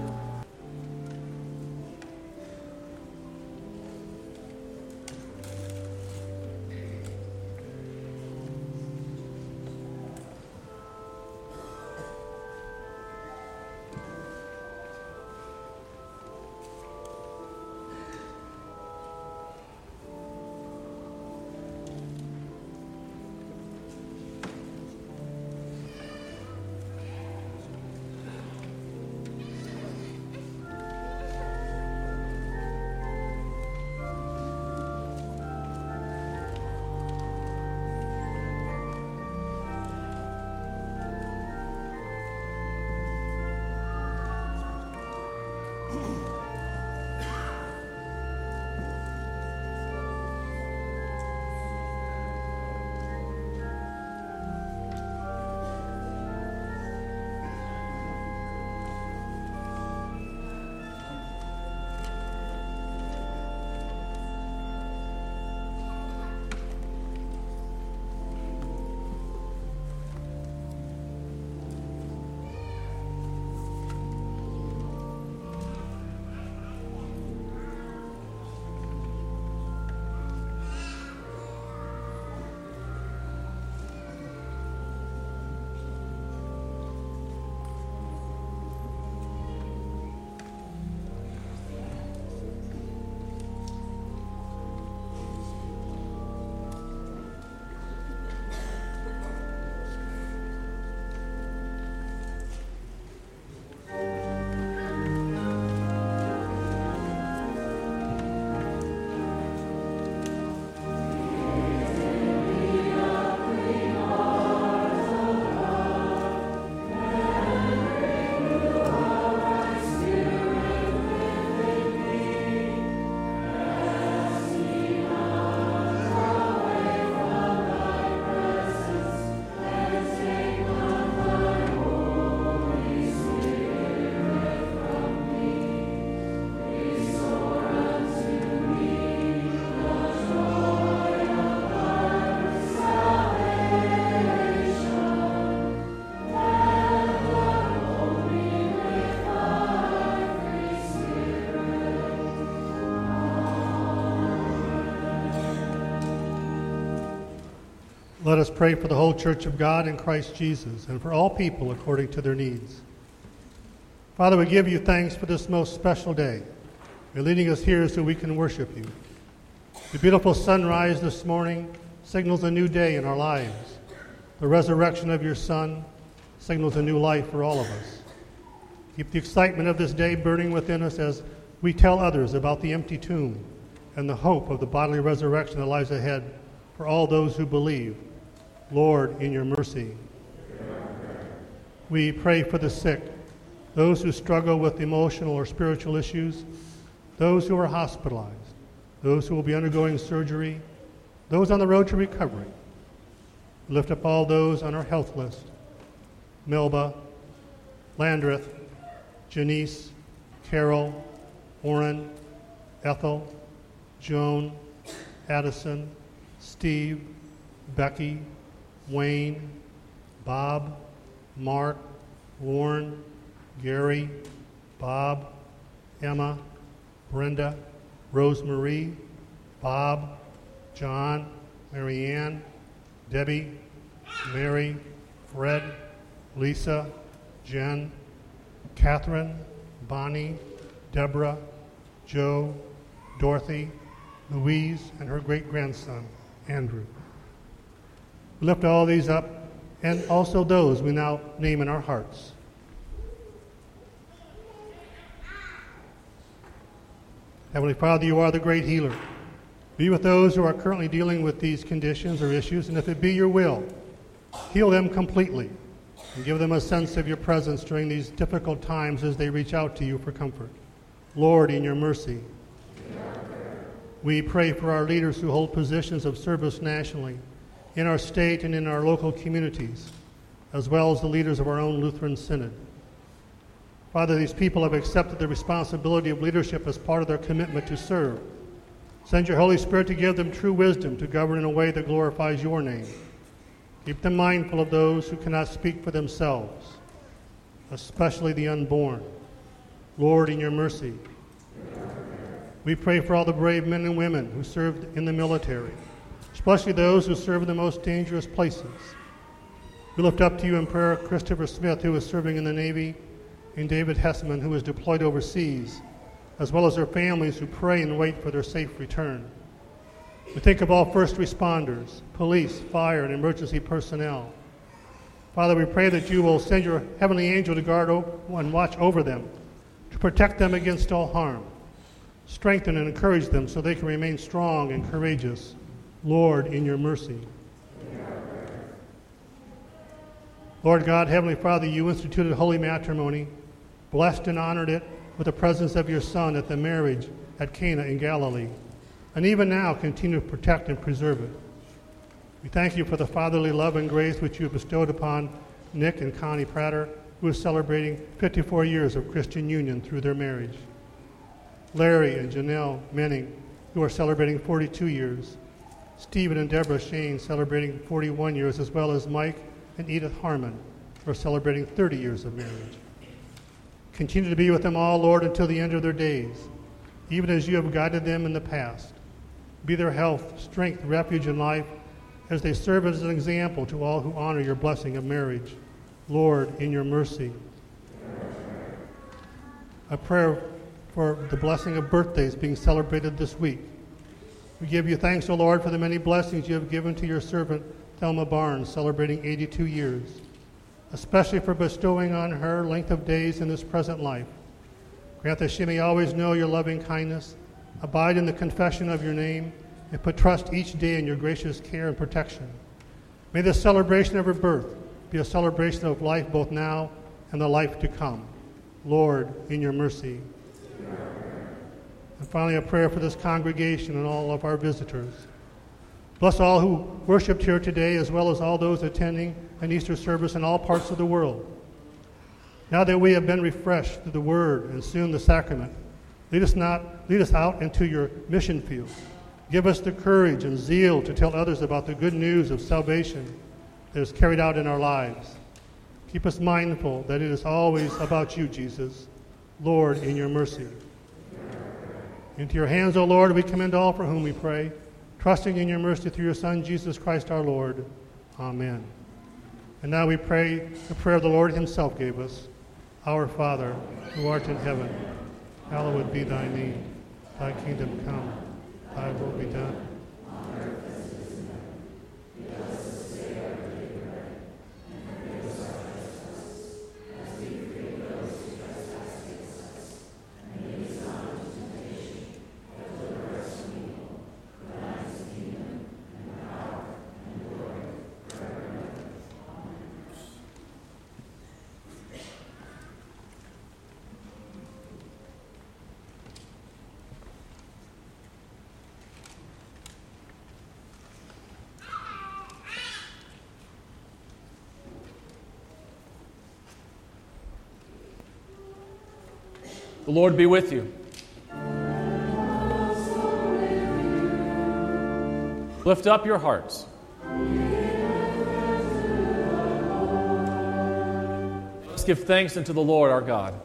Let us pray for the whole church of God in Christ Jesus and for all people according to their needs. Father, we give you thanks for this most special day. You're leading us here so we can worship you. The beautiful sunrise this morning signals a new day in our lives. The resurrection of your Son signals a new life for all of us. Keep the excitement of this day burning within us as we tell others about the empty tomb and the hope of the bodily resurrection that lies ahead for all those who believe. Lord, in your mercy. We pray for the sick, those who struggle with emotional or spiritual issues, those who are hospitalized, those who will be undergoing surgery, those on the road to recovery. Lift up all those on our health list Melba, Landreth, Janice, Carol, Orrin, Ethel, Joan, Addison, Steve, Becky, Wayne, Bob, Mark, Warren, Gary, Bob, Emma, Brenda, Rosemarie, Bob, John, Marianne, Debbie, Mary, Fred, Lisa, Jen, Catherine, Bonnie, Deborah, Joe, Dorothy, Louise, and her great grandson, Andrew. We lift all these up and also those we now name in our hearts. Heavenly Father, you are the great healer. Be with those who are currently dealing with these conditions or issues, and if it be your will, heal them completely and give them a sense of your presence during these difficult times as they reach out to you for comfort. Lord, in your mercy, we pray for our leaders who hold positions of service nationally, in our state, and in our local communities, as well as the leaders of our own Lutheran Synod. Father, these people have accepted the responsibility of leadership as part of their commitment to serve. Send your Holy Spirit to give them true wisdom to govern in a way that glorifies your name. Keep them mindful of those who cannot speak for themselves, especially the unborn. Lord, in your mercy, we pray for all the brave men and women who served in the military, especially those who serve in the most dangerous places. We lift up to you in prayer Christopher Smith, who is serving in the Navy, and David Hessman, who is deployed overseas, as well as their families who pray and wait for their safe return. We think of all first responders, police, fire, and emergency personnel. Father, we pray that you will send your heavenly angel to guard and watch over them, to protect them against all harm. Strengthen and encourage them so they can remain strong and courageous. Lord, in your mercy. Lord God, Heavenly Father, you instituted holy matrimony, blessed and honored it with the presence of your Son at the marriage at Cana in Galilee, and even now continue to protect and preserve it. We thank you for the fatherly love and grace which you have bestowed upon Nick and Connie Prater, who is celebrating 54 years of Christian union through their marriage. Larry and Janelle Menning, who are celebrating 42 years. Stephen and Deborah Shane celebrating 41 years, as well as Mike and Edith Harmon, are celebrating 30 years of marriage. Continue to be with them all, Lord, until the end of their days, even as you have guided them in the past. Be their health, strength, refuge, and life as they serve as an example to all who honor your blessing of marriage. Lord, in your mercy. A prayer for the blessing of birthdays being celebrated this week. We give you thanks, O Lord, for the many blessings you have given to your servant, Thelma Barnes, celebrating 82 years, especially for bestowing on her length of days in this present life. Grant that she may always know your loving kindness, abide in the confession of your name, and put trust each day in your gracious care and protection. May the celebration of her birth be a celebration of life both now and the life to come. Lord, in your mercy. And finally, a prayer for this congregation and all of our visitors. Bless all who worshiped here today, as well as all those attending an Easter service in all parts of the world. Now that we have been refreshed through the Word and soon the sacrament, lead us not lead us out into your mission field. Give us the courage and zeal to tell others about the good news of salvation that is carried out in our lives. Keep us mindful that it is always about you, Jesus. Lord, in your mercy. Into your hands, O Lord, we commend all for whom we pray, trusting in your mercy through your Son, Jesus Christ our Lord. Amen. And now we pray the prayer the Lord Himself gave us Our Father, who art in heaven, hallowed be thy name. Thy kingdom come, thy will be done. Lord be with you. Lift up your hearts. Let's give thanks unto the Lord our God.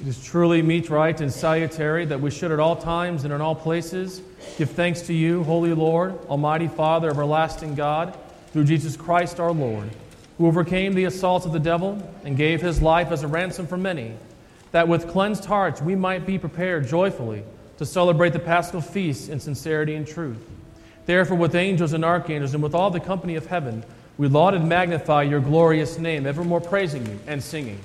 It is truly meet, right, and salutary that we should at all times and in all places give thanks to you, Holy Lord, Almighty Father, everlasting God through Jesus Christ our Lord, who overcame the assaults of the devil and gave his life as a ransom for many, that with cleansed hearts we might be prepared joyfully to celebrate the Paschal feast in sincerity and truth. Therefore, with angels and archangels and with all the company of heaven, we laud and magnify your glorious name, evermore praising you and singing.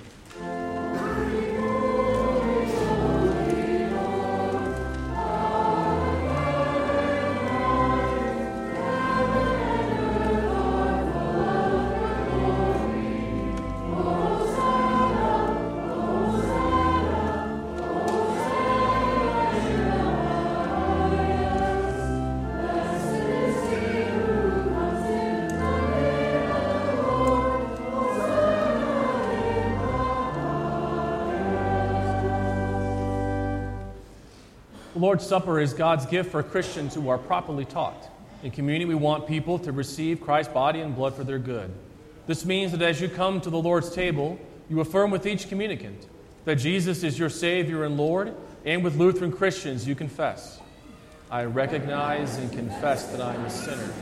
Lord's Supper is God's gift for Christians who are properly taught. In community, we want people to receive Christ's body and blood for their good. This means that as you come to the Lord's table, you affirm with each communicant that Jesus is your Savior and Lord, and with Lutheran Christians, you confess I recognize and confess that I am a sinner.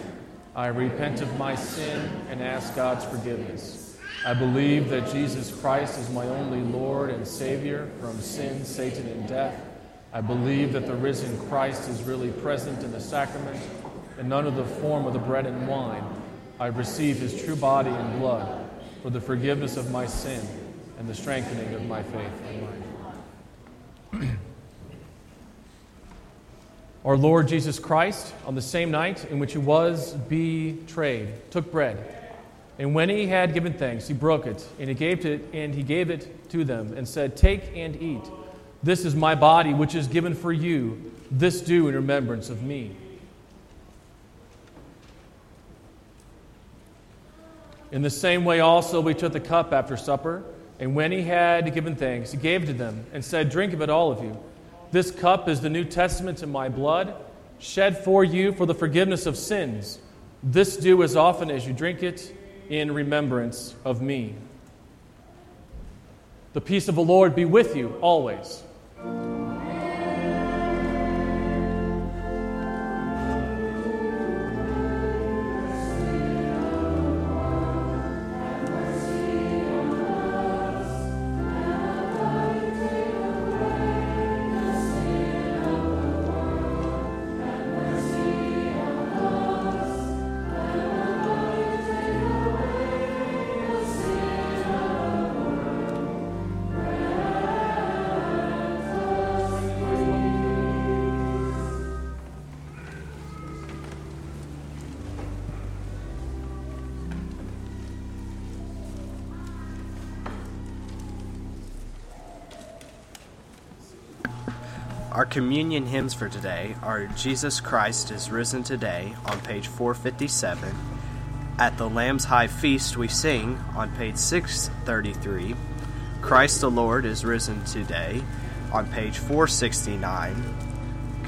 I repent of my sin and ask God's forgiveness. I believe that Jesus Christ is my only Lord and Savior from sin, Satan, and death. I believe that the risen Christ is really present in the sacrament and under the form of the bread and wine. I receive his true body and blood for the forgiveness of my sin and the strengthening of my faith and mine. Our Lord Jesus Christ, on the same night in which he was betrayed, took bread. And when he had given thanks, he broke it, and he gave it, and he gave it to them, and said, Take and eat. This is my body, which is given for you. This do in remembrance of me. In the same way, also, we took the cup after supper, and when he had given thanks, he gave to them, and said, Drink of it, all of you. This cup is the New Testament in my blood, shed for you for the forgiveness of sins. This do as often as you drink it in remembrance of me. The peace of the Lord be with you always. Amen. Our communion hymns for today are Jesus Christ is Risen Today on page 457. At the Lamb's High Feast, we sing on page 633. Christ the Lord is Risen Today on page 469.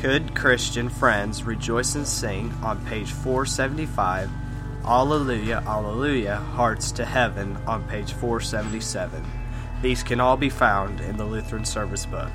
Good Christian friends rejoice and sing on page 475? Alleluia, Alleluia, Hearts to Heaven on page 477. These can all be found in the Lutheran Service Book.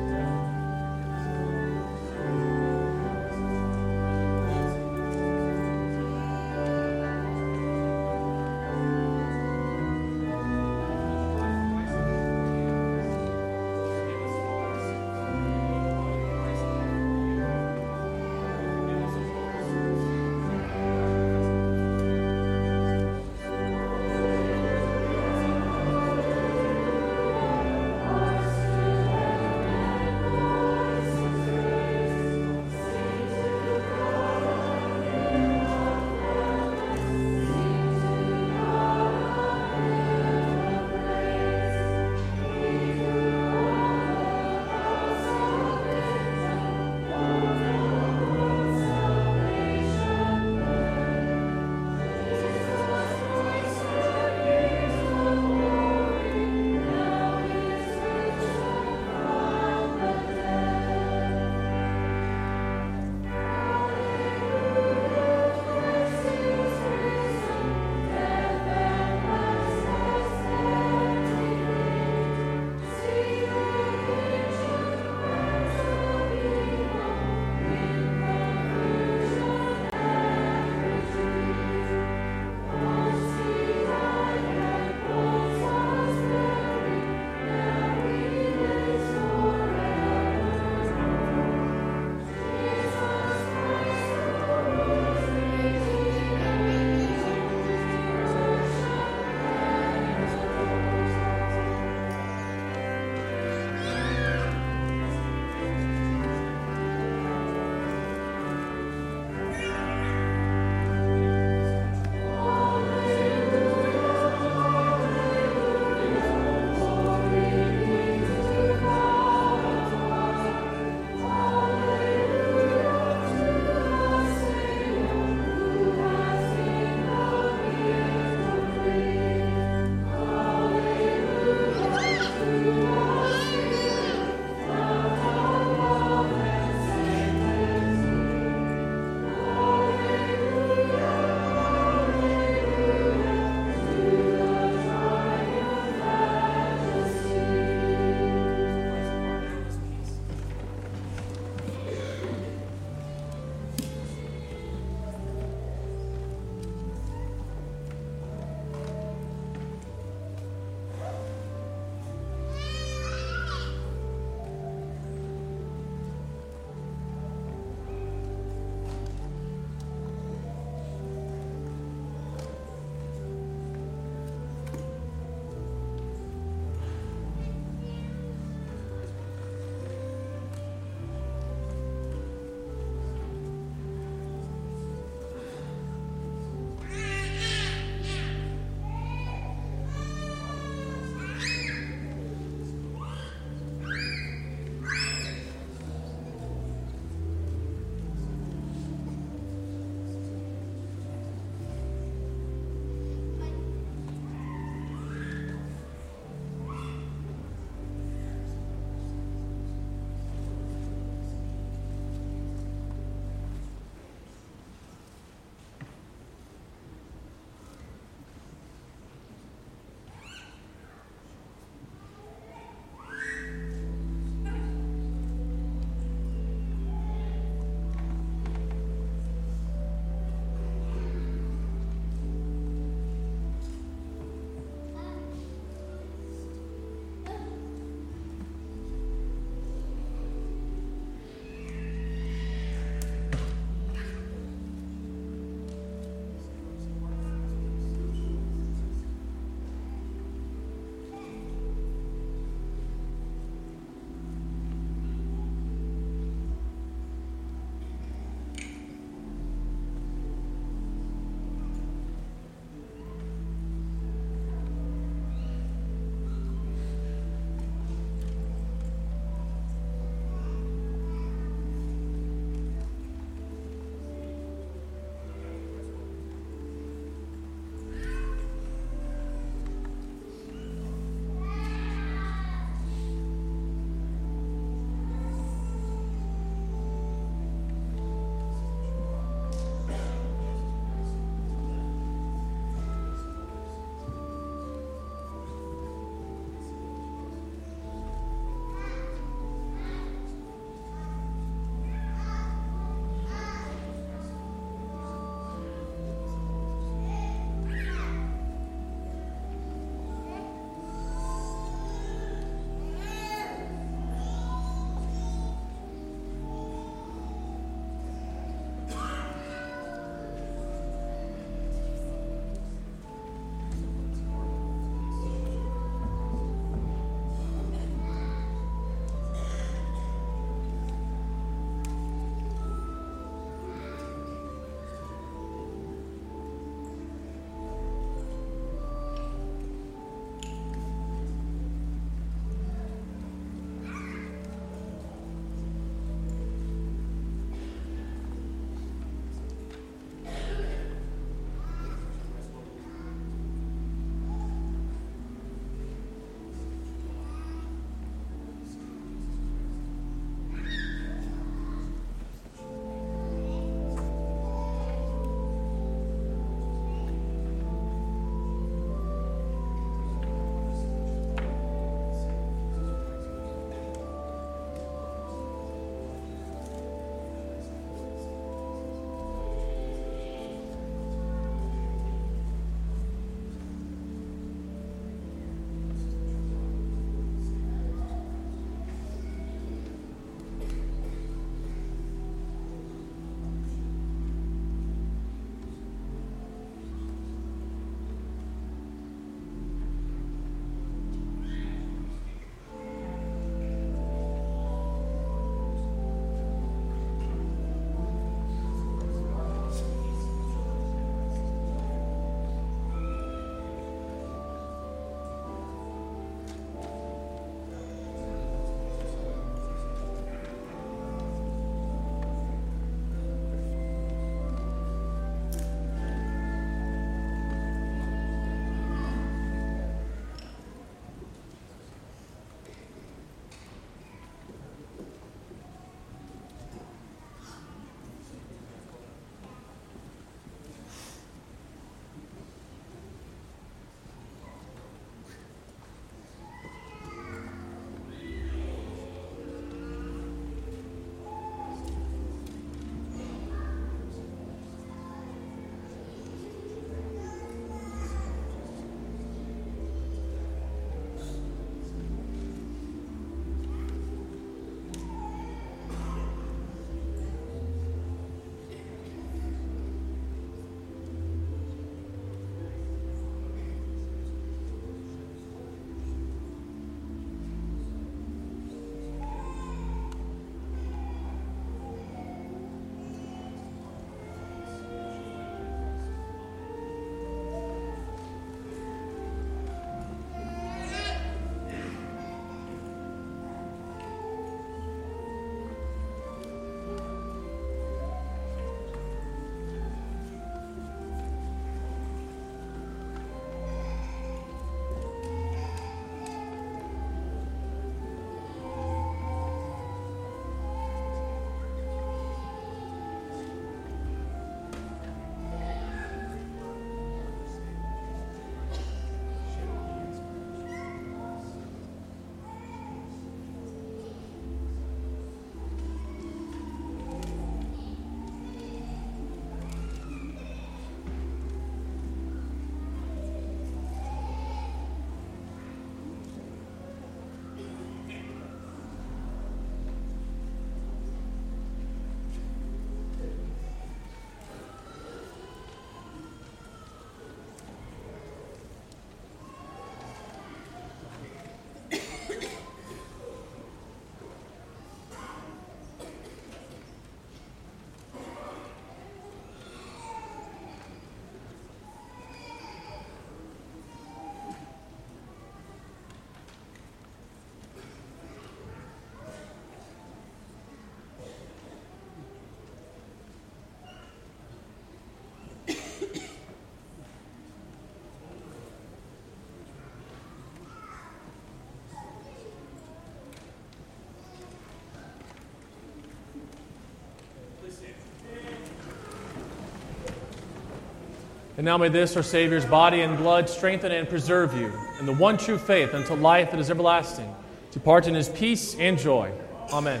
And now may this, our Savior's body and blood, strengthen and preserve you in the one true faith until life that is everlasting. Depart in his peace and joy. Amen.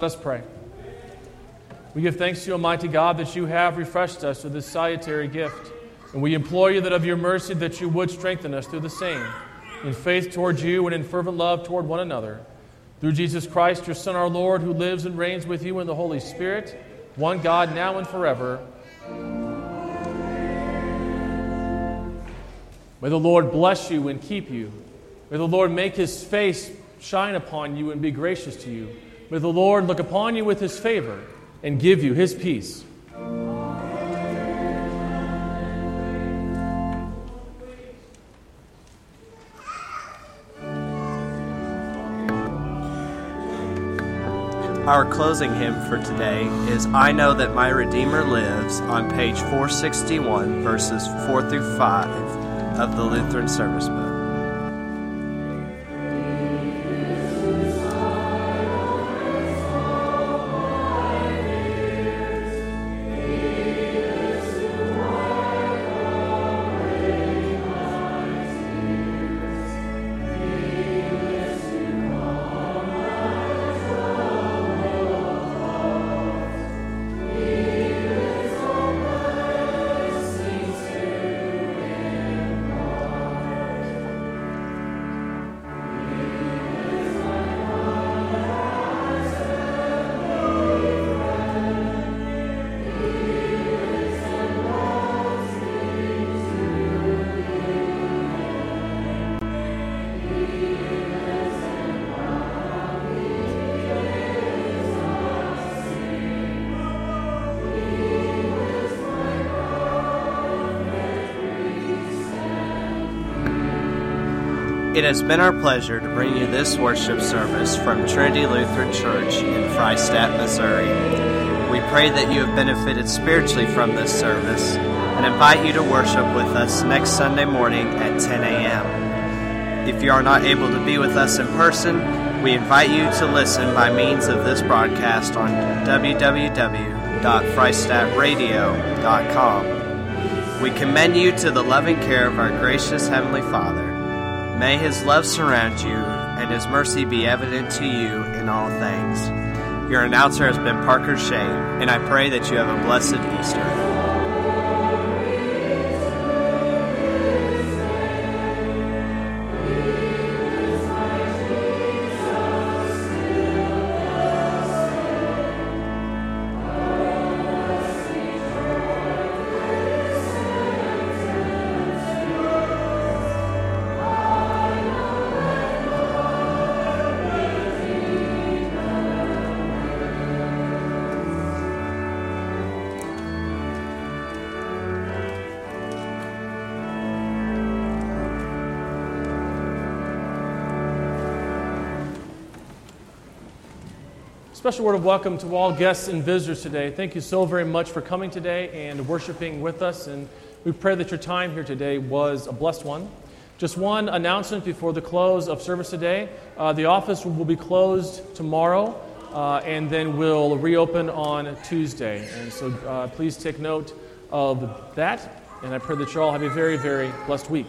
Let us pray. We give thanks to you, Almighty God, that you have refreshed us with this salutary gift. And we implore you that of your mercy that you would strengthen us through the same, in faith towards you and in fervent love toward one another. Through Jesus Christ, your Son, our Lord, who lives and reigns with you in the Holy Spirit, one God, now and forever. May the Lord bless you and keep you. May the Lord make his face shine upon you and be gracious to you. May the Lord look upon you with his favor and give you his peace. Our closing hymn for today is I Know That My Redeemer Lives on page 461, verses 4 through 5 of the Lutheran Service Book. It has been our pleasure to bring you this worship service from Trinity Lutheran Church in Freistatt, Missouri. We pray that you have benefited spiritually from this service and invite you to worship with us next Sunday morning at 10 a.m. If you are not able to be with us in person, we invite you to listen by means of this broadcast on www.freistattradio.com. We commend you to the loving care of our gracious Heavenly Father. May his love surround you and his mercy be evident to you in all things. Your announcer has been Parker Shane, and I pray that you have a blessed Easter. Special word of welcome to all guests and visitors today. Thank you so very much for coming today and worshiping with us. And we pray that your time here today was a blessed one. Just one announcement before the close of service today. Uh, the office will be closed tomorrow uh, and then will reopen on Tuesday. And so uh, please take note of that. And I pray that you all have a very, very blessed week.